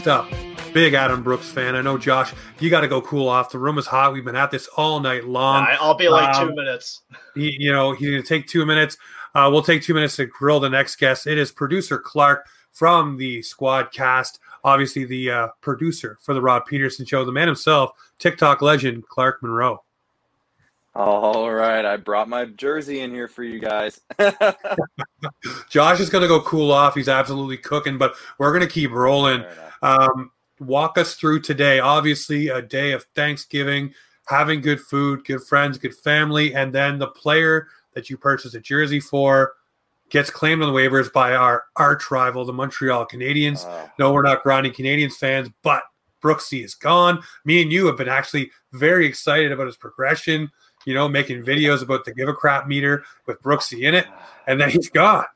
Next up, big Adam Brooks fan. I know, Josh, you got to go cool off. The room is hot. We've been at this all night long. I'll be like um, two minutes. He, you know, he's going to take two minutes. Uh, we'll take two minutes to grill the next guest. It is producer Clark from the Squad Cast, obviously the uh, producer for the Rod Pedersen Show, the man himself, TikTok legend Clark Munroe. All right, I brought my jersey in here for you guys. Josh is going to go cool off. He's absolutely cooking, but we're going to keep rolling. Um, walk us through today. Obviously, a day of Thanksgiving, having good food, good friends, good family, and then the player that you purchased a jersey for gets claimed on the waivers by our arch rival, the Montreal Canadiens. Uh, no, we're not grinding Canadiens fans, but Brooksy is gone. Me and you have been actually very excited about his progression you know, making videos about the give a crap meter with Brooksy in it, and then he's gone.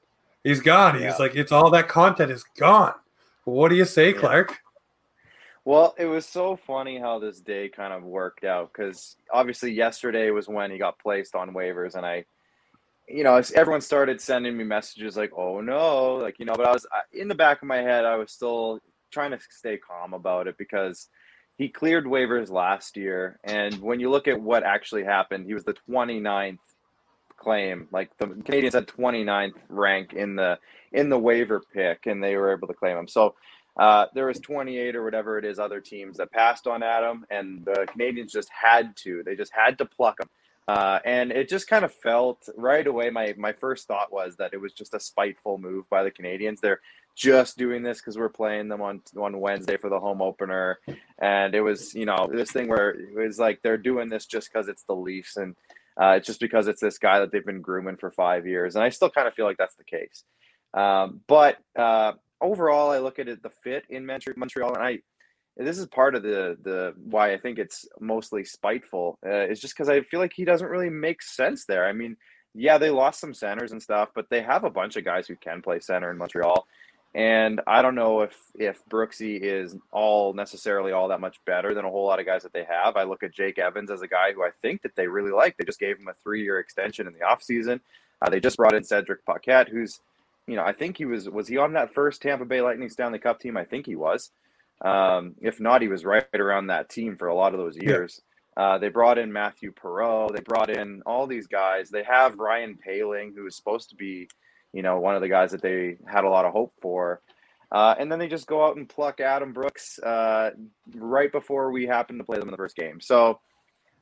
He's gone. He's yeah. like, it's all that content is gone. What do you say, yeah. Clark? Well, it was so funny how this day kind of worked out because obviously yesterday was when he got placed on waivers, and I, you know, everyone started sending me messages like, "Oh no," like you know, but I was in the back of my head, I was still trying to stay calm about it because he cleared waivers last year. And when you look at what actually happened, he was the 29th claim. Like the Canadiens had 29th rank in the in the waiver pick, and they were able to claim him. So uh, there was 28 or whatever it is other teams that passed on Adam, and the Canadiens just had to. They just had to pluck him. Uh, and it just kind of felt right away. My my first thought was that it was just a spiteful move by the Canadiens. They're just doing this because we're playing them on on Wednesday for the home opener, and it was you know this thing where it was like they're doing this just because it's the Leafs and uh, it's just because it's this guy that they've been grooming for five years, and I still kind of feel like that's the case. Um, but uh, overall, I look at it the fit in Montreal, and I this is part of the the why I think it's mostly spiteful uh, is just because I feel like he doesn't really make sense there. I mean, yeah, they lost some centers and stuff, but they have a bunch of guys who can play center in Montreal. And I don't know if if Brooksy is all necessarily all that much better than a whole lot of guys that they have. I look at Jake Evans as a guy who I think that they really like. They just gave him a three year extension in the offseason. Uh, they just brought in Cedric Paquette, who's, you know, I think he was was he on that first Tampa Bay Lightning Stanley Cup team? I think he was. Um, if not, he was right around that team for a lot of those years. Yeah. Uh, they brought in Mathieu Perreault. They brought in all these guys. They have Ryan Poehling, who is supposed to be you know, one of the guys that they had a lot of hope for. Uh, and then they just go out and pluck Adam Brooks uh, right before we happen to play them in the first game. So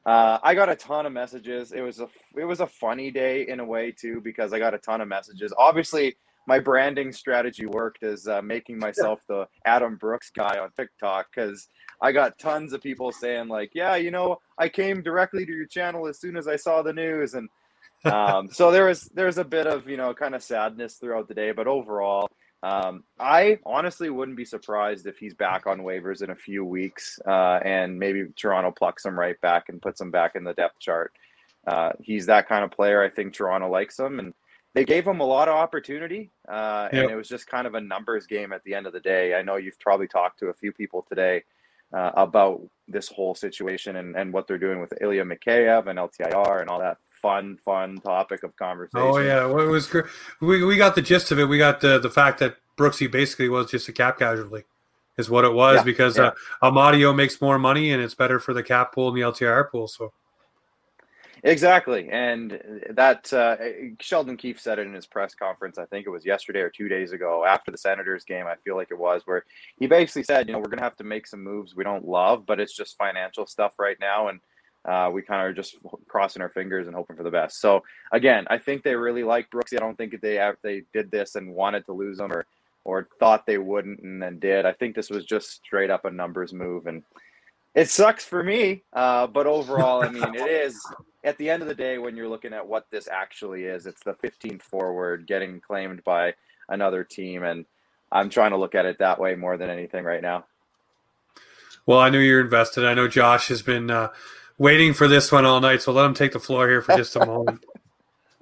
uh, I got a ton of messages. It was a it was a funny day in a way too because I got a ton of messages. Obviously, my branding strategy worked as uh, making myself the Adam Brooks guy on TikTok because I got tons of people saying like, "Yeah, you know, I came directly to your channel as soon as I saw the news," and um, so there was there's a bit of you know kind of sadness throughout the day, but overall, um, I honestly wouldn't be surprised if he's back on waivers in a few weeks, uh, and maybe Toronto plucks him right back and puts him back in the depth chart. Uh, he's that kind of player. I think Toronto likes him, and they gave him a lot of opportunity, uh, and yep. it was just kind of a numbers game at the end of the day. I know you've probably talked to a few people today uh, about this whole situation and, and what they're doing with Ilya Mikheyev and LTIR and all that fun, fun topic of conversation. Oh yeah, well, it was great. We we got the gist of it. We got the the fact that Brooksy basically was just a cap casualty, is what it was yeah, because yeah. Uh, Amadio makes more money and it's better for the cap pool and the LTR pool. So. Exactly, and that uh, Sheldon Keefe said it in his press conference. I think it was yesterday or two days ago after the Senators game. I feel like it was where he basically said, you know, we're going to have to make some moves we don't love, but it's just financial stuff right now, and uh, we kind of are just crossing our fingers and hoping for the best. So again, I think they really like Brooksy. I don't think they they did this and wanted to lose him or or thought they wouldn't and then did. I think this was just straight up a numbers move, and it sucks for me. Uh, but overall, I mean, it is at the end of the day, when you're looking at what this actually is, it's the 15th forward getting claimed by another team, and I'm trying to look at it that way more than anything right now. Well, I know you're invested. I know Josh has been uh, waiting for this one all night, so let him take the floor here for just a moment.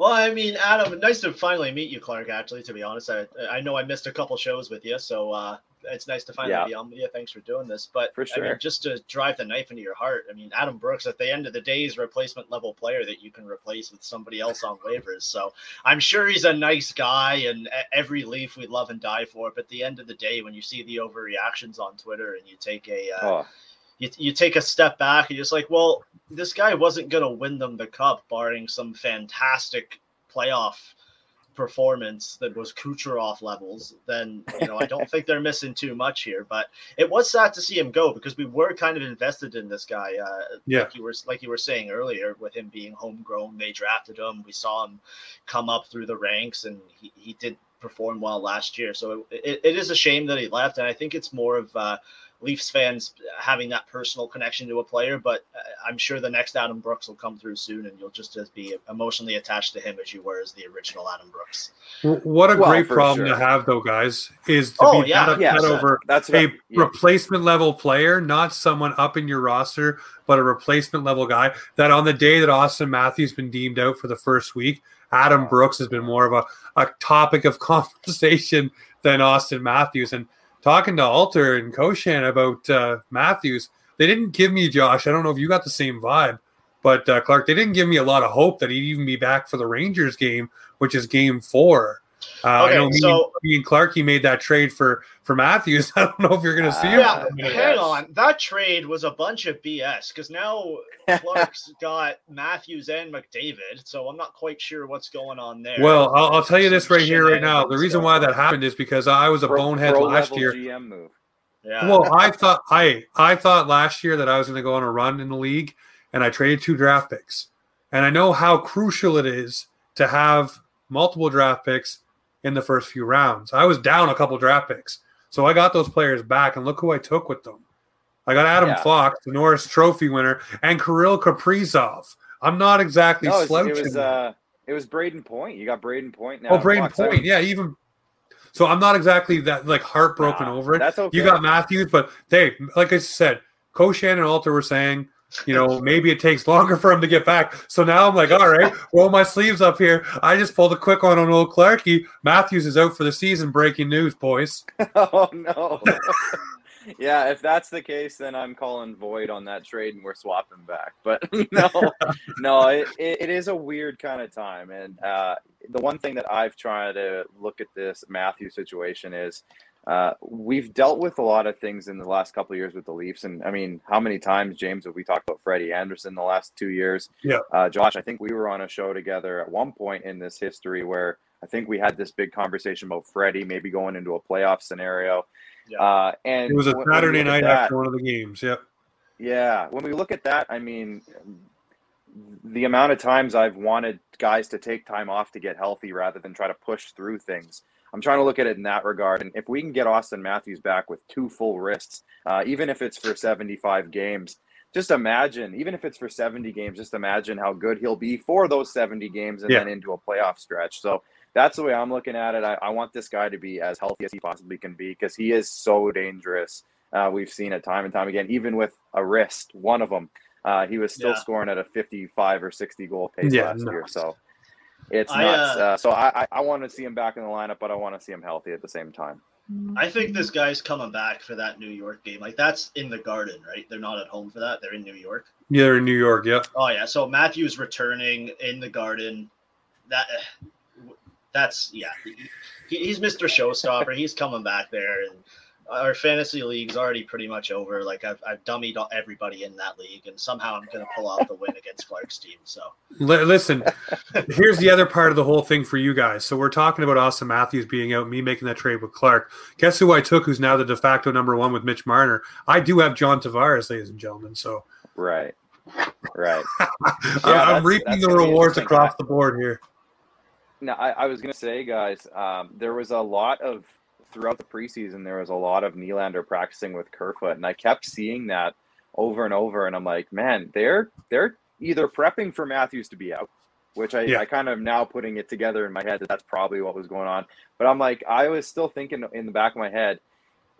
Well, I mean, Adam, nice to finally meet you, Clark. Actually, to be honest, I, I know I missed a couple shows with you, so uh, it's nice to finally yeah. be on with you. Thanks for doing this. But for sure, I mean, just to drive the knife into your heart, I mean, Adam Brooks at the end of the day is replacement level player that you can replace with somebody else on waivers. So I'm sure he's a nice guy, and every Leaf we love and die for. But at the end of the day, when you see the overreactions on Twitter and you take a uh, oh you, you take a step back and you're just like, well, this guy wasn't going to win them the cup, barring some fantastic playoff performance that was Kucherov levels, then you know I don't think they're missing too much here. But it was sad to see him go because we were kind of invested in this guy. Uh, yeah, like you were like you were saying earlier, with him being homegrown, they drafted him. We saw him come up through the ranks, and he, he did perform well last year. So it, it, it is a shame that he left, and I think it's more of uh, Leafs fans having that personal connection to a player, but uh, I'm sure the next Adam Brooks will come through soon, and you'll just as be emotionally attached to him as you were as the original Adam Brooks. What a well, great problem sure. to have, though, guys, is to oh, be yeah, yeah, over that's a yeah. replacement level player, not someone up in your roster, but a replacement level guy. That on the day that Auston Matthews been deemed out for the first week, Adam Brooks has been more of a, a topic of conversation than Auston Matthews, and talking to Alter and Koshan about uh, Matthews, they didn't give me Josh. I don't know if you got the same vibe, but uh, Clark, they didn't give me a lot of hope that he'd even be back for the Rangers game, which is Game Four. Uh, okay, I know me, so, me and Clarky made that trade for for Matthews. I don't know if you're going to see uh, him. Yeah, hang on. That trade was a bunch of BS because now Clark's got Matthews and McDavid, so I'm not quite sure what's going on there. Well, I'll, I'll tell you this right here, right now. The reason why that happened is because I was a pro, bonehead pro last year. GM move. Yeah. Well, I thought I I thought last year that I was going to go on a run in the league, and I traded two draft picks, and I know how crucial it is to have multiple draft picks in the first few rounds. I was down a couple draft picks. So I got those players back, and look who I took with them. I got Adam yeah. Fox, the Norris Trophy winner, and Kirill Kaprizov. I'm not exactly no, slouching. It was, uh, it was Brayden Point. You got Brayden Point now. Oh, Brayden Point. I yeah, even so, I'm not exactly that like heartbroken nah, over it. That's okay. You got Matthews, but they, like I said, Koshan and Alter were saying you know, maybe it takes longer for him to get back. So now I'm like, all right, roll my sleeves up here. I just pulled a quick one on old Clarky. Matthews is out for the season. Breaking news, boys. oh no. yeah, if that's the case, then I'm calling void on that trade and we're swapping back. But no, no, it, it is a weird kind of time. And uh, the one thing that I've tried to look at this Matthew situation is uh, we've dealt with a lot of things in the last couple of years with the Leafs, and I mean, how many times, James, have we talked about Freddie Andersen the last two years? Yeah, uh, Josh, I think we were on a show together at one point in this history where I think we had this big conversation about Freddie maybe going into a playoff scenario. Yeah. Uh, and it was a Saturday night that, after one of the games. Yep. Yeah, when we look at that, I mean, the amount of times I've wanted guys to take time off to get healthy rather than try to push through things. I'm trying to look at it in that regard. And if we can get Auston Matthews back with two full wrists, uh, even if it's for 75 games, just imagine, even if it's for 70 games, just imagine how good he'll be for those 70 games and yeah. then into a playoff stretch. So that's the way I'm looking at it. I, I, want this guy to be as healthy as he possibly can be because he is so dangerous. Uh, we've seen it time and time again, even with a wrist, one of them. Uh, he was still yeah. scoring at a 55 or 60 goal pace yeah, last year. So it's I, nuts. Uh, uh, so I, I want to see him back in the lineup, but I want to see him healthy at the same time. I think this guy's coming back for that New York game. Like that's in the Garden, right? They're not at home for that. They're in New York. Yeah, they're in New York. Yeah. Oh yeah. So Matthews returning in the Garden. That that's yeah. He, he's Mr. Showstopper. he's coming back there, and our fantasy league's already pretty much over. Like I've, I've dummied everybody in that league, and somehow I'm going to pull off the win against Clark's team. So L- listen, here's the other part of the whole thing for you guys. So we're talking about Auston Matthews being out, me making that trade with Clark. Guess who I took? Who's now the de facto number one with Mitch Marner? I do have John Tavares, ladies and gentlemen. So right, right. yeah, I'm reaping the rewards across the board here. Now, I, I was going to say, guys, um, there was a lot of throughout the preseason, there was a lot of Nylander practicing with Kerfoot, and I kept seeing that over and over. And I'm like, man, they're they're either prepping for Matthews to be out, which I, yeah. I kind of now putting it together in my head that that's probably what was going on. But I'm like, I was still thinking in the back of my head,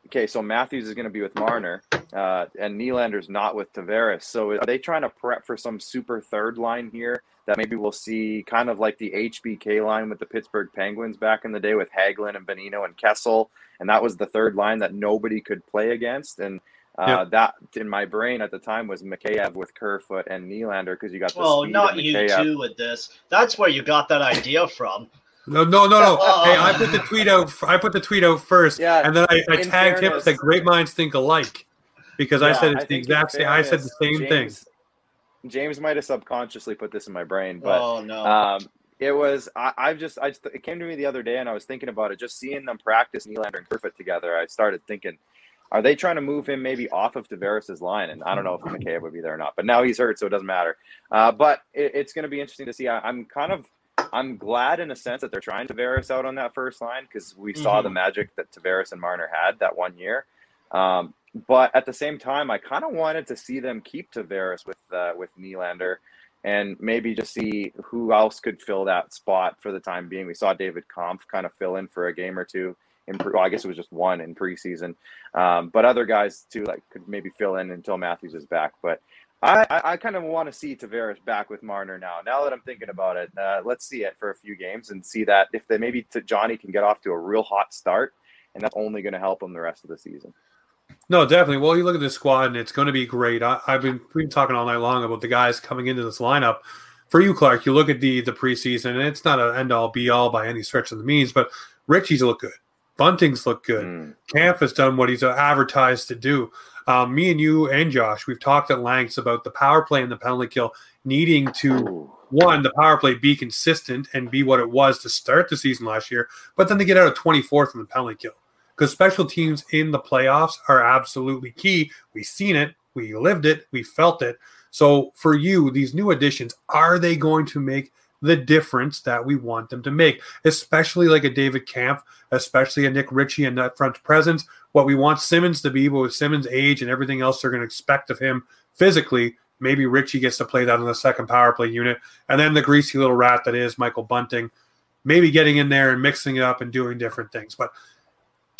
okay, so Matthews is going to be with Marner, uh, and Nylander's not with Tavares. So are they trying to prep for some super third line here that maybe we'll see kind of like the HBK line with the Pittsburgh Penguins back in the day with Hagelin and Bonino and Kessel, and that was the third line that nobody could play against. And uh, yep. That in my brain at the time was Mikheyev with Kerfoot and Nylander because you got the well, not you too with this. That's where you got that idea from. No, no, no, no. hey, I put the tweet out. I put the tweet out first, yeah, and then I, I tagged fairness, him with the "Great minds think alike" because yeah, I said it's I the exact same. I said the same James, thing. James might have subconsciously put this in my brain, but oh no. Um, it was I, have just I just, it came to me the other day and I was thinking about it. Just seeing them practice Nylander and Kerfoot together, I started thinking are they trying to move him maybe off of Tavares' line? And I don't know if McKay would be there or not, but now he's hurt, so it doesn't matter. Uh, but it, it's going to be interesting to see. I, am kind of, I'm glad in a sense that they're trying Tavares out on that first line because we mm-hmm. saw the magic that Tavares and Marner had that one year. Um, but at the same time, I kind of wanted to see them keep Tavares with uh, with Nylander and maybe just see who else could fill that spot for the time being. We saw David Kampf kind of fill in for a game or two in pre- well, I guess it was just one in preseason. Um, but other guys too, like could maybe fill in until Matthews is back. But I, I, kind of want to see Tavares back with Marner now. Now that I'm thinking about it, uh, let's see it for a few games and see that if they maybe to Johnny can get off to a real hot start, and that's only going to help him the rest of the season. No, definitely. Well, you look at this squad, and it's going to be great. I, have been we've been talking all night long about the guys coming into this lineup. For you, Clark, you look at the the preseason, and it's not an end all be all by any stretch of the means, but Ritchie's look good. Bunting's look good. Mm. Kampf has done what he's advertised to do. Um, me and you and Josh, we've talked at lengths about the power play and the penalty kill needing to one, the power play be consistent and be what it was to start the season last year, but then to get out of 24th in the penalty kill. Because special teams in the playoffs are absolutely key. We've seen it, we lived it, we felt it. So for you, these new additions, are they going to make the difference that we want them to make, especially like a David Kampf, especially a Nick Ritchie and that front presence. What we want Simmonds to be, but with Simmonds' age and everything else they're going to expect of him physically, maybe Ritchie gets to play that in the second power play unit. And then the greasy little rat that is Michael Bunting, maybe getting in there and mixing it up and doing different things. But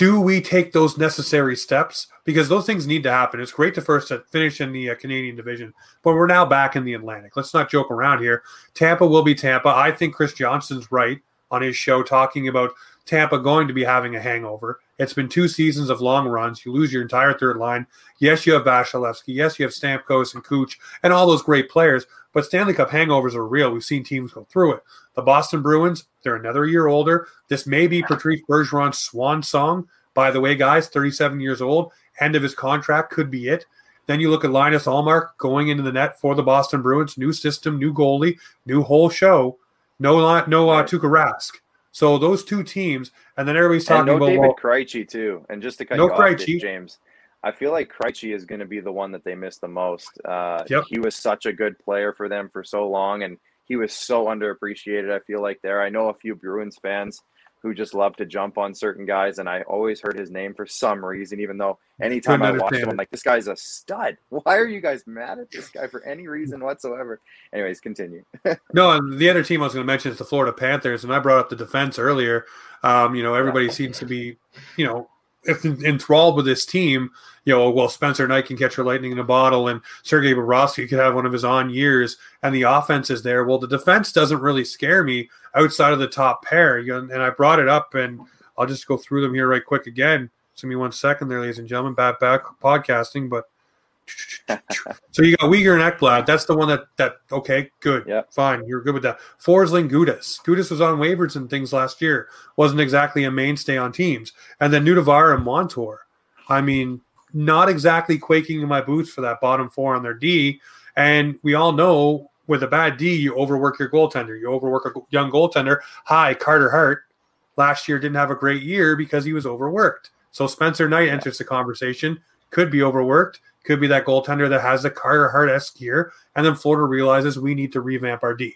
do we take those necessary steps? Because those things need to happen. It's great to first finish in the uh, Canadian division, but we're now back in the Atlantic. Let's not joke around here. Tampa will be Tampa. I think Chris Johnston's right on his show talking about Tampa going to be having a hangover. It's been two seasons of long runs. You lose your entire third line. Yes, you have Vasilevskiy. Yes, you have Stamkos and Cooch and all those great players. But Stanley Cup hangovers are real. We've seen teams go through it. The Boston Bruins, they're another year older. This may be Patrice Bergeron's swan song. By the way, guys, 37 years old, end of his contract could be it. Then you look at Linus Ullmark going into the net for the Boston Bruins. New system, new goalie, new whole show. No, no uh, Tuukka Rask. So those two teams, and then everybody's talking no about David well, Krejci too. And just to cut no you Krejci. off, James, I feel like Krejci is going to be the one that they miss the most. Uh, yep. He was such a good player for them for so long, and he was so underappreciated. I feel like there. I know a few Bruins fans who just love to jump on certain guys, and I always heard his name for some reason, even though anytime I watched him, I'm like, this guy's a stud. Why are you guys mad at this guy for any reason whatsoever? Anyways, continue. no, and the other team I was going to mention is the Florida Panthers, and I brought up the defense earlier. Um, you know, everybody seems to be, you know, enthralled with this team, you know, well, Spencer Knight can catch your lightning in a bottle, and Sergei Bobrovsky could have one of his on years, and the offense is there. Well, the defense doesn't really scare me outside of the top pair. And I brought it up, and I'll just go through them here right quick again. Give me one second there, ladies and gentlemen. Back back podcasting, but so you got Weegar and Ekblad. That's the one that that okay, good, yeah, fine. You're good with that. Forsling Gudas. Gudas was on waivers and things last year. Wasn't exactly a mainstay on teams. And then Nutivaara and Montour. I mean, not exactly quaking in my boots for that bottom four on their D. And we all know with a bad D, you overwork your goaltender. You overwork a young goaltender. Hi, Carter Hart. Last year didn't have a great year because he was overworked. So Spencer Knight yeah. enters the conversation. Could be overworked could be that goaltender that has the Carter Hart esque gear, and then Florida realizes we need to revamp our D.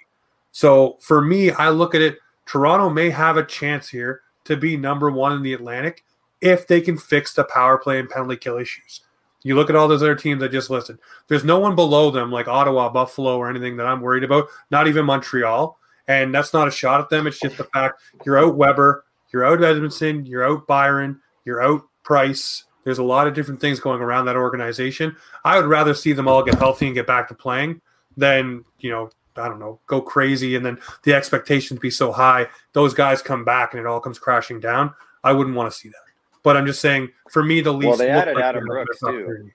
So for me, I look at it. Toronto may have a chance here to be number one in the Atlantic if they can fix the power play and penalty kill issues. You look at all those other teams I just listed. There's no one below them like Ottawa, Buffalo, or anything that I'm worried about. Not even Montreal. And that's not a shot at them. It's just the fact you're out Weber, you're out Edmundson, you're out Byron, you're out Price. There's a lot of different things going around that organization. I would rather see them all get healthy and get back to playing than, you know, I don't know, go crazy and then the expectations be so high. Those guys come back and it all comes crashing down. I wouldn't want to see that. But I'm just saying, for me, the least. Well, they added like Adam Brooks too.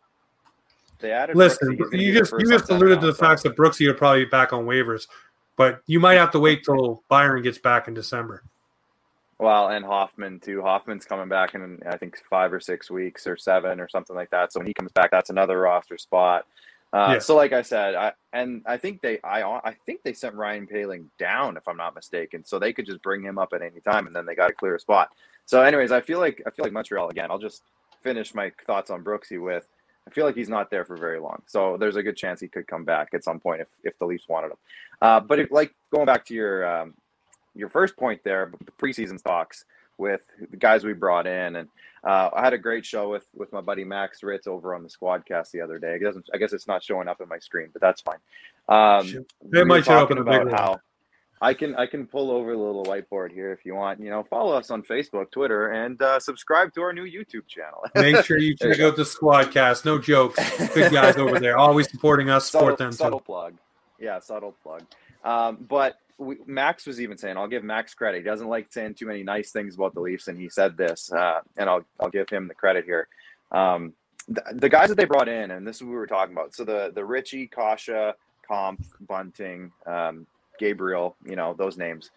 They added. Listen, you just you just alluded to the fact that Brooksy will probably be back on waivers, but you might have to wait till Byron gets back in December. Well, and Hoffman too. Hoffman's coming back in I think five or six weeks or seven or something like that. So when he comes back, that's another roster spot. Uh, yeah. So, like I said, I and I think they I I think they sent Ryan Poehling down if I'm not mistaken, so they could just bring him up at any time, and then they got a clear spot. So, anyways, I feel like I feel like Montreal again. I'll just finish my thoughts on Brooksy with I feel like he's not there for very long. So there's a good chance he could come back at some point if, if the Leafs wanted him. Uh, but if, like going back to your um, your first point there, the preseason stocks with the guys we brought in, and uh, I had a great show with with my buddy Max Ritz over on the Squadcast the other day. It doesn't, I guess it's not showing up in my screen, but that's fine. Um, it might show up in a big how I can I can pull over the little whiteboard here if you want. You know, follow us on Facebook, Twitter, and uh, subscribe to our new YouTube channel. Make sure you check out the Squadcast. No jokes, good guys over there, always supporting us. Support subtle, them. Subtle too. plug, yeah, subtle plug. Um, but we, Max was even saying, I'll give Max credit. He doesn't like saying too many nice things about the Leafs, and he said this, uh, and I'll I'll give him the credit here. Um, the, the, guys that they brought in, and this is what we were talking about. So the the Ritchie, Kase, Kampf, Bunting, um, Gabriel, you know those names.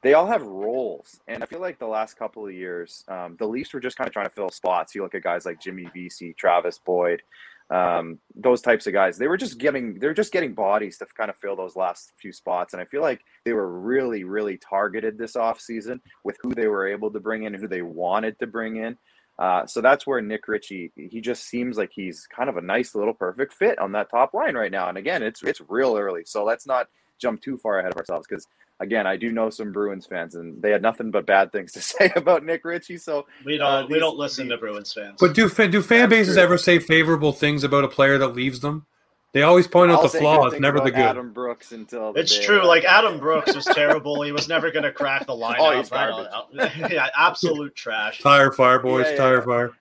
They all have roles, and I feel like the last couple of years, um, the Leafs were just kind of trying to fill spots. You look at guys like Jimmy Vesey, Travis Boyd, um, those types of guys. They were just getting they're just getting bodies to kind of fill those last few spots. And I feel like they were really, really targeted this offseason with who they were able to bring in and who they wanted to bring in. Uh, so that's where Nick Ritchie, he just seems like he's kind of a nice little perfect fit on that top line right now. And again, it's it's real early, so let's not jump too far ahead of ourselves because again, I do know some Bruins fans, and they had nothing but bad things to say about Nick Ritchie. So we don't uh, we don't listen to Bruins fans. But do do fan bases true. ever say favorable things about a player that leaves them? They always point out I'll the flaws, never the good. Adam Brooks until it's true. Like Adam Brooks was terrible. He was never going to crack the line. oh, he's garbage. yeah, absolute trash. Tire fire, boys. Yeah, yeah, tire fire.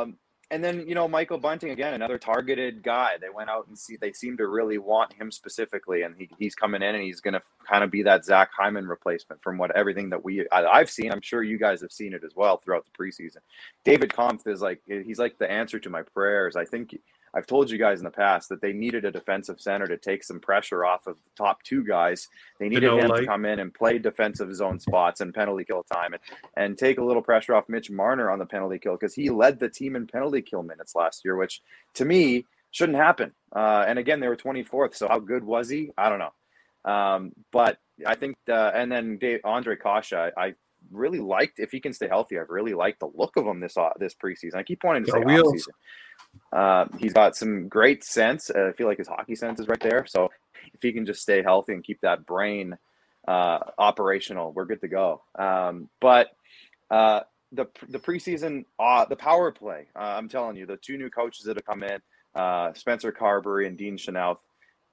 Um, and then you know Michael Bunting again, another targeted guy. They went out and see they seem to really want him specifically, and he, he's coming in and he's going to kind of be that Zach Hyman replacement from what everything that we I, have seen. I'm sure you guys have seen it as well throughout the preseason. David Kampf is like he's like the answer to my prayers. I think I've told you guys in the past that they needed a defensive center to take some pressure off of the top two guys. They needed him to come in and play defensive zone spots and penalty kill time and, and take a little pressure off Mitch Marner on the penalty kill because he led the team in penalty kill minutes last year, which to me shouldn't happen. Uh, and again, they were 24th. So how good was he? I don't know. Um, but I think, uh, and then Dave, Ondrej Kase, I, I really liked if he can stay healthy. I've really liked the look of him this uh, this preseason. I keep wanting to say offseason. Uh, he's got some great sense. Uh, I feel like his hockey sense is right there. So if he can just stay healthy and keep that brain uh, operational, we're good to go. Um, but uh, the the preseason, uh, the power play. Uh, I'm telling you, the two new coaches that have come in, Spencer Carbery and Dean Phaneuf,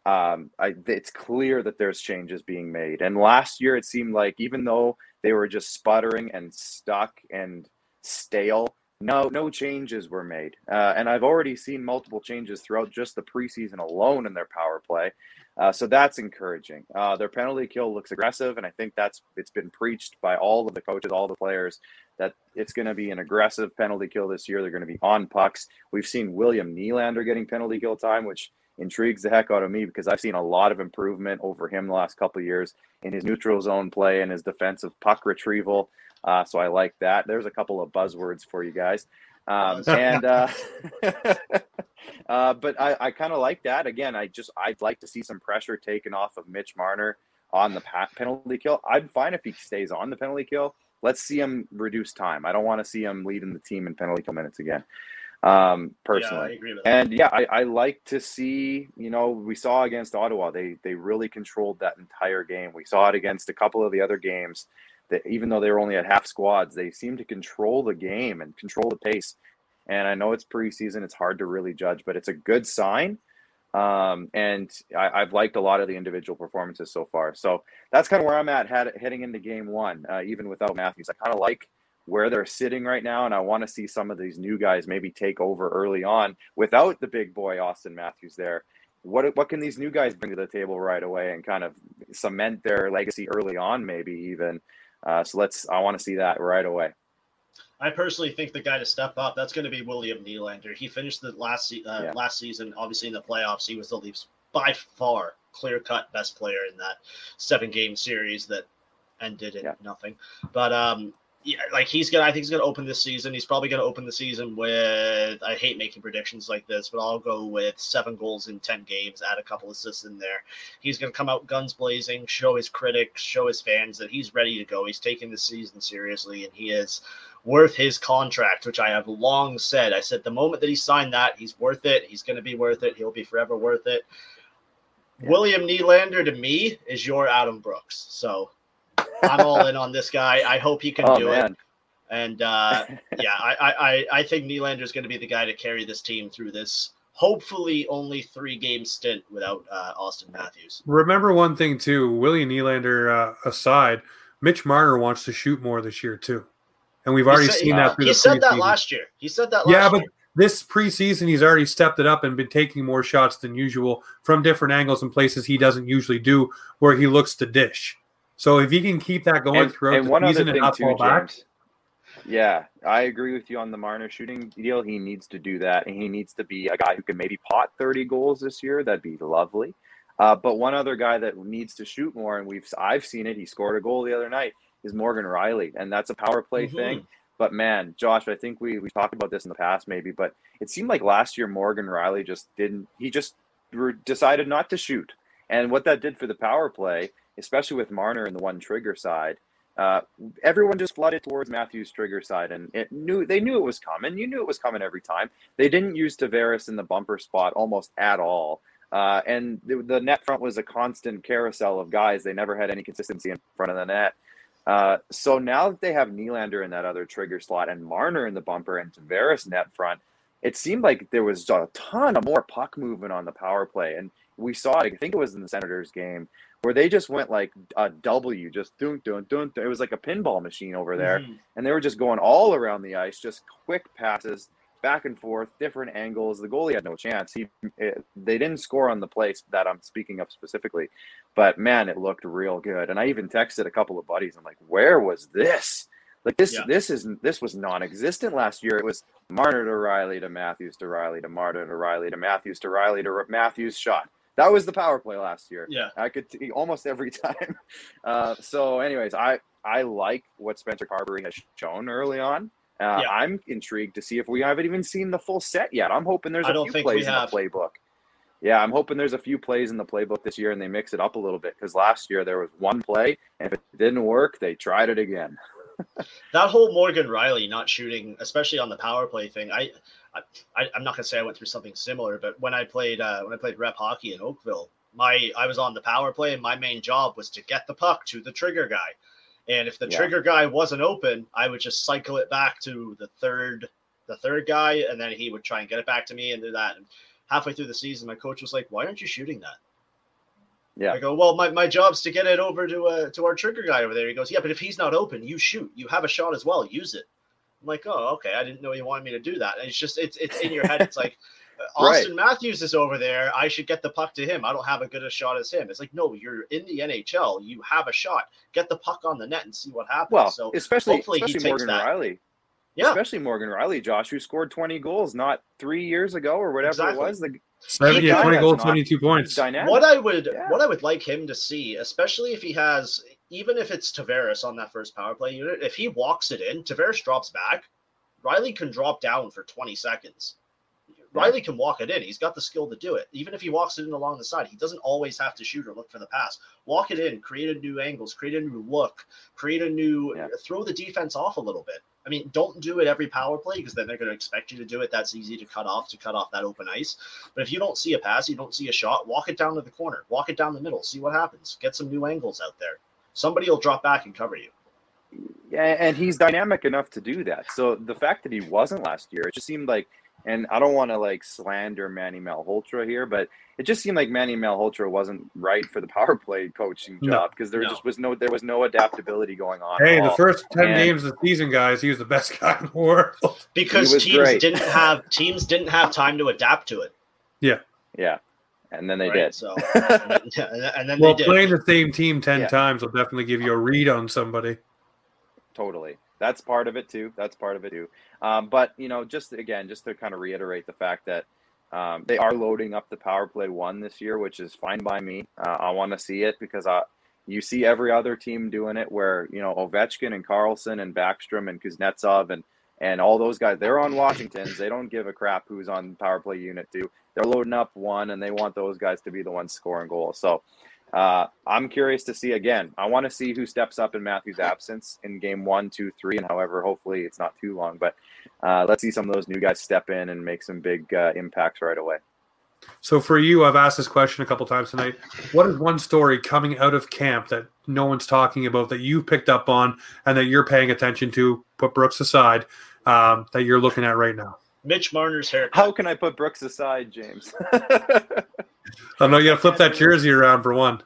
um, I, it's clear that there's changes being made. And last year, it seemed like even though they were just sputtering and stuck and stale, no, no changes were made. Uh, and I've already seen multiple changes throughout just the preseason alone in their power play. Uh, so that's encouraging. Uh, their penalty kill looks aggressive, and I think that's it's been preached by all of the coaches, all the players, that it's going to be an aggressive penalty kill this year. They're going to be on pucks. We've seen William Nylander getting penalty kill time, which intrigues the heck out of me because I've seen a lot of improvement over him the last couple years in his neutral zone play and his defensive puck retrieval. Uh, so I like that. There's a couple of buzzwords for you guys. Um, and uh, uh, but I, I kind of like that. Again, I just I'd like to see some pressure taken off of Mitch Marner on the penalty kill. I'm fine if he stays on the penalty kill. Let's see him reduce time. I don't want to see him leading the team in penalty kill minutes again um, personally. Yeah, and yeah, I, I like to see, you know, we saw against Ottawa, they they really controlled that entire game. We saw it against a couple of the other games that even though they were only at half squads, they seemed to control the game and control the pace. And I know it's preseason; it's hard to really judge, but it's a good sign. Um, and I, have liked a lot of the individual performances so far. So that's kind of where I'm at head, heading into game one, uh, even without Matthews. I kind of like where they're sitting right now, and I want to see some of these new guys maybe take over early on without the big boy Auston Matthews there. What what can these new guys bring to the table right away and kind of cement their legacy early on, maybe even? Uh, so let's. I want to see that right away. I personally think the guy to step up that's going to be William Nylander. He finished the last uh, yeah. last season, obviously in the playoffs. He was the Leafs by far clear cut best player in that seven game series that ended in yeah. nothing. But um, yeah, like he's gonna. I think he's gonna open this season. He's probably gonna open the season with. I hate making predictions like this, but I'll go with seven goals in ten games. Add a couple assists in there. He's gonna come out guns blazing, show his critics, show his fans that he's ready to go. He's taking the season seriously, and he is worth his contract, which I have long said. I said the moment that he signed that, he's worth it. He's gonna be worth it. He'll be forever worth it. Yeah. William Nylander to me is your Adam Brooks. So I'm all in on this guy. I hope he can oh, do man. it. And uh, yeah, I, I, I think Nylander is going to be the guy to carry this team through this hopefully only three game stint without uh, Auston Matthews. Remember one thing too, William Nylander uh, aside, Mitch Marner wants to shoot more this year too, and we've already said, seen that. he said that last year. He said that. yeah, but year. this preseason he's already stepped it up and been taking more shots than usual from different angles and places he doesn't usually do, where he looks to dish. So if he can keep that going and, throughout and the season and not fall back. Yeah, I agree with you on the Marner shooting deal. He needs to do that, and he needs to be a guy who can maybe pot 30 goals this year. That'd be lovely. Uh, but one other guy that needs to shoot more, and we've I've seen it. He scored a goal the other night. Is Morgan Rielly, and that's a power play mm-hmm. thing. But man, Josh, I think we we talked about this in the past, maybe, but it seemed like last year Morgan Rielly just didn't. He just decided not to shoot, and what that did for the power play especially with Marner in the one trigger side, uh, everyone just flooded towards Matthews' trigger side, and it knew they knew it was coming. You knew it was coming every time. They didn't use Tavares in the bumper spot almost at all, uh, and the, the, net front was a constant carousel of guys. They never had any consistency in front of the net. Uh, so now that they have Nylander in that other trigger slot and Marner in the bumper and Tavares net front, it seemed like there was a ton of more puck movement on the power play, and we saw it. I think it was in the Senators game where they just went like a W, just doing, doing, doing. It was like a pinball machine over there, mm-hmm. and they were just going all around the ice, just quick passes back and forth, different angles. The goalie had no chance. He it, they didn't score on the place that I'm speaking of specifically, but man, it looked real good. And I even texted a couple of buddies. I'm like, where was this? Like this, yeah. this is this was non-existent last year. It was Marner to Rielly to Matthews to Rielly to Marner to Rielly to Matthews to Rielly to Matthews shot. That was the power play last year. Yeah, I could t- almost every time. Uh, so, anyways, I I like what Spencer Carbery has shown early on. Uh, yeah. I'm intrigued to see if we haven't even seen the full set yet. I'm hoping there's a few plays in the playbook. Yeah, I'm hoping there's a few plays in the playbook this year and they mix it up a little bit because last year there was one play and if it didn't work, they tried it again. That whole Morgan Rielly not shooting, especially on the power play thing, I I, am not gonna say I went through something similar, but when I played uh, when I played rep hockey in Oakville, my I was on the power play, and my main job was to get the puck to the trigger guy. And if the yeah. trigger guy wasn't open, I would just cycle it back to the third the third guy, and then he would try and get it back to me and do that. And halfway through the season, my coach was like, "Why aren't you shooting that?" Yeah. I go, well, my, my job's to get it over to uh, to our trigger guy over there. He goes, yeah, but if he's not open, you shoot. You have a shot as well. Use it. I'm like, oh, okay. I didn't know you wanted me to do that. And it's just it's it's in your head. It's like Auston right. Matthews is over there. I should get the puck to him. I don't have a good a shot as him. It's like, no, you're in the NHL. You have a shot. Get the puck on the net and see what happens. Well, so especially hopefully especially he Morgan. Rielly. Yeah. Especially Morgan Rielly, Josh, who scored 20 goals not three years ago or whatever exactly. it was. The, Seven, yeah, 20 goals, 22 points. Dynamic. What I would yeah. what I would like him to see, especially if he has even if it's Tavares on that first power play unit, if he walks it in, Tavares drops back, Rielly can drop down for 20 seconds. Rielly can walk it in. He's got the skill to do it. Even if he walks it in along the side, he doesn't always have to shoot or look for the pass. Walk it in, create a new angles, create a new look, create a new yeah. throw the defense off a little bit. I mean, don't do it every power play because then they're going to expect you to do it. That's easy to cut off to cut off that open ice. But if you don't see a pass, you don't see a shot, walk it down to the corner, walk it down the middle, see what happens. Get some new angles out there. Somebody will drop back and cover you. Yeah, and he's dynamic enough to do that. So the fact that he wasn't last year, it just seemed like, and I don't want to like slander Manny Malhotra here, but it just seemed like Manny Malhotra wasn't right for the power play coaching job because there no. just was no there was no adaptability going on. Hey, the first ten and, games of the season, guys, he was the best guy in the world because teams great. didn't have teams didn't have time to adapt to it. Yeah, yeah, and then they right, did. So, and then well, playing the same team ten yeah. times will definitely give you a read on somebody. Totally. That's part of it too. That's part of it too. Um, but you know, just again, just to kind of reiterate the fact that um, they are loading up the power play one this year, which is fine by me. Uh, I want to see it because I, you see every other team doing it where you know Ovechkin and Carlson and Backstrom and Kuznetsov and and all those guys they're on Washington's. They don't give a crap who's on power play unit two. They're loading up one and they want those guys to be the ones scoring goals. So uh, I'm curious to see again. I want to see who steps up in Matthew's absence in game one, two, three, and however, hopefully it's not too long. But uh, let's see some of those new guys step in and make some big uh, impacts right away. So for you, I've asked this question a couple times tonight. What is one story coming out of camp that no one's talking about that you've picked up on and that you're paying attention to? Put Brooks aside, um, that you're looking at right now. Mitch Marner's haircut. How can I put Brooks aside, James? Oh no, you got to flip that jersey around for one.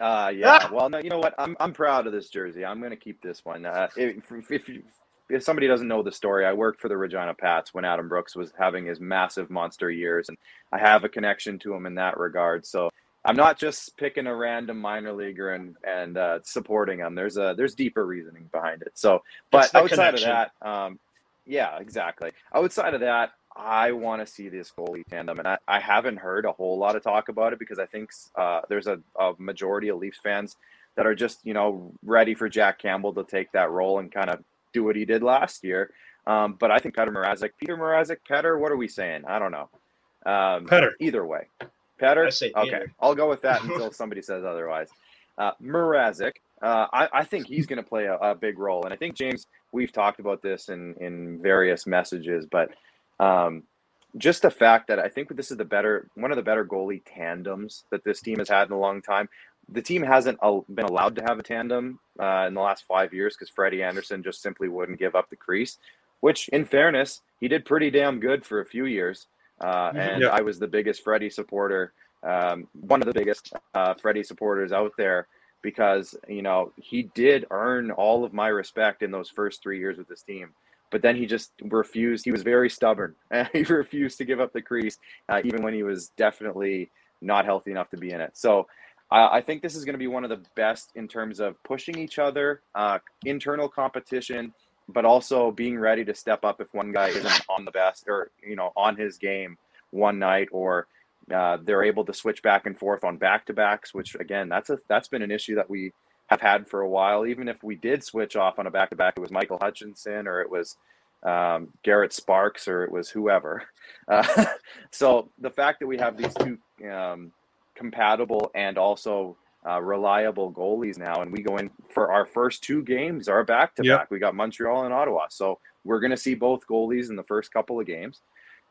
Uh, yeah. Well, no, you know what? I'm I'm proud of this jersey. I'm going to keep this one. Uh, if, if, if somebody doesn't know the story, I worked for the Regina Pats when Adam Brooks was having his massive monster years, and I have a connection to him in that regard. So I'm not just picking a random minor leaguer and and uh, supporting him. There's a there's deeper reasoning behind it. So, but outside connection. of that, um, yeah, exactly. Outside of that, I want to see this goalie tandem, and I, I haven't heard a whole lot of talk about it because I think uh, there's a, a, majority of Leafs fans that are just you know ready for Jack Campbell to take that role and kind of do what he did last year. Um, but I think Petr Mrazek, Peter Mrazek, Petter, what are we saying? I don't know. Um, Petter. Either way, Petter. Okay, I'll go with that until somebody says otherwise. Uh, Mrazek, uh, I, I, think he's going to play a, a, big role, and I think James, we've talked about this in in various messages, but um, just the fact that I think this is the better one of the better goalie tandems that this team has had in a long time. The team hasn't been allowed to have a tandem uh, in the last five years because Freddie Andersen just simply wouldn't give up the crease. Which, in fairness, he did pretty damn good for a few years. Uh, mm-hmm. and yeah. I was the biggest Freddie supporter, um, one of the biggest uh, Freddie supporters out there because you know he did earn all of my respect in those first three years with this team but then he just refused. He was very stubborn. he refused to give up the crease, uh, even when he was definitely not healthy enough to be in it. So I think this is going to be one of the best in terms of pushing each other, uh, internal competition, but also being ready to step up if one guy isn't on the best or you know on his game one night or uh, they're able to switch back and forth on back to backs, which again, that's a that's been an issue that we have had for a while. Even if we did switch off on a back to back, it was Michael Hutchinson or it was um, Garrett Sparks or it was whoever. Uh, so the fact that we have these two um, compatible and also uh, reliable goalies now, and we go in for our first two games, our back to back. We got Montreal and Ottawa, so we're going to see both goalies in the first couple of games,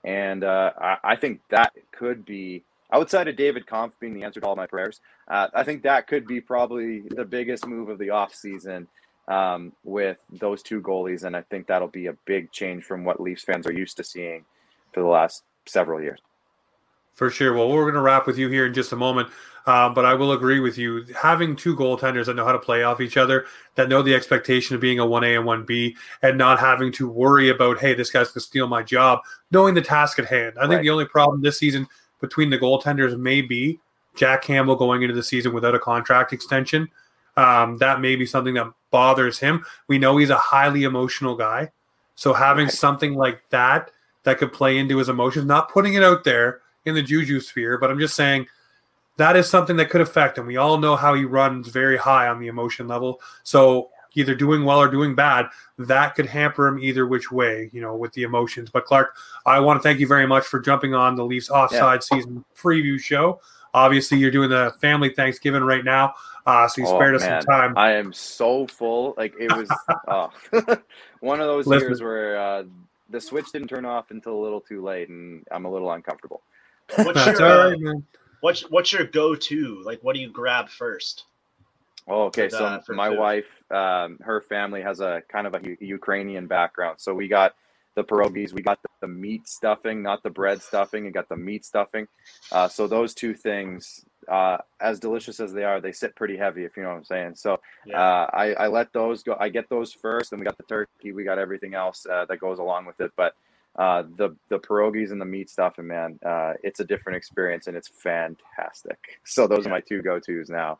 and uh, I, I think that could be outside of David Kampf being the answer to all my prayers, uh, I think that could be probably the biggest move of the offseason um, with those two goalies. And I think that'll be a big change from what Leafs fans are used to seeing for the last several years. For sure. Well, we're going to wrap with you here in just a moment. Uh, but I will agree with you. Having two goaltenders that know how to play off each other, that know the expectation of being a 1A and 1B, and not having to worry about, hey, this guy's going to steal my job, knowing the task at hand. I think the only problem this season between the goaltenders may be Jack Campbell going into the season without a contract extension. Um, that may be something that bothers him. We know he's a highly emotional guy. So having right. something like that that could play into his emotions, not putting it out there in the juju sphere, but I'm just saying that is something that could affect him. We all know how he runs very high on the emotion level. So either doing well or doing bad, that could hamper him either which way, you know, with the emotions. But Clark, I want to thank you very much for jumping on the Leafs offside yeah. season preview show. Obviously, you're doing the family Thanksgiving right now, uh, so you oh, spared us man. some time. I am so full. Like it was uh, one of those Listen. years where uh, the switch didn't turn off until a little too late, and I'm a little uncomfortable. What's your, uh, what's what's your go-to? Like, what do you grab first? Oh, okay. So my food. wife, um, her family has a kind of a U- Ukrainian background. So we got the pierogies, we got the, the, meat stuffing, not the bread stuffing. We got the meat stuffing. Uh, so those two things, uh, as delicious as they are, they sit pretty heavy, if you know what I'm saying. So yeah. uh, I, I let those go. I get those first, and we got the turkey. We got everything else uh, that goes along with it. But uh, the the pierogies and the meat stuff, and man, uh, it's a different experience, and it's fantastic. So those yeah. are my two go tos now.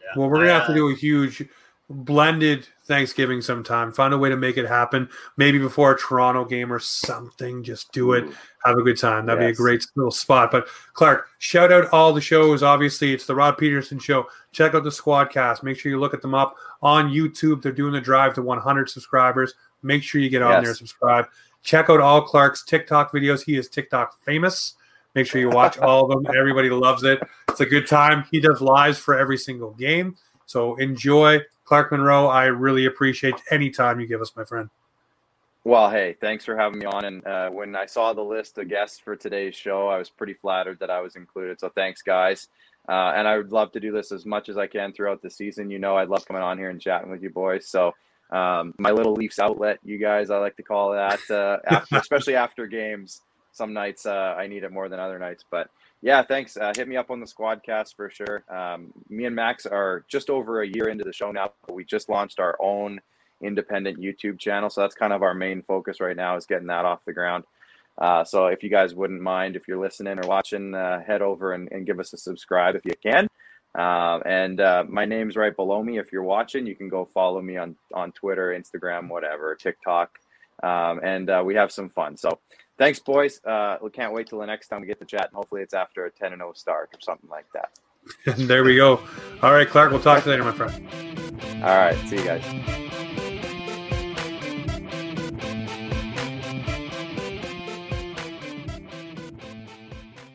Yeah. Well, we're gonna have to do a huge blended Thanksgiving sometime. Find a way to make it happen. Maybe before a Toronto game or something. Just do it. Have a good time. That'd yes. be a great little spot. But Clark, shout out all the shows. Obviously, it's the Rod Pedersen show. Check out the SquadCast. Make sure you look at them up on YouTube. They're doing the drive to 100 subscribers. Make sure you get on yes. there, subscribe. Check out all Clark's TikTok videos. He is TikTok famous. Make sure you watch all of them. Everybody loves it. It's a good time. He does lives for every single game. So enjoy. Clark Munroe, I really appreciate any time you give us, my friend. Well, hey, thanks for having me on. And uh, when I saw the list of guests for today's show, I was pretty flattered that I was included. So thanks, guys. Uh, and I would love to do this as much as I can throughout the season. You know, I'd love coming on here and chatting with you boys. So um, my little Leafs outlet, you guys, I like to call that, uh, after, especially after games. Some nights uh, I need it more than other nights, but yeah, thanks. Uh, hit me up on the SquadCast for sure. Um, me and Max are just over a year into the show now, but we just launched our own independent YouTube channel. So that's kind of our main focus right now is getting that off the ground. Uh, so if you guys wouldn't mind, if you're listening or watching, uh, head over and, and, give us a subscribe if you can. Uh, and uh, my name's right below me. If you're watching, you can go follow me on on Twitter, Instagram, whatever, TikTok, um, and uh, we have some fun. So thanks, boys. Uh, we can't wait till the next time we get to chat, and hopefully it's after a 10 and 0 start or something like that. there we go. All right, Clark, we'll talk to you later, my friend. All right, see you guys.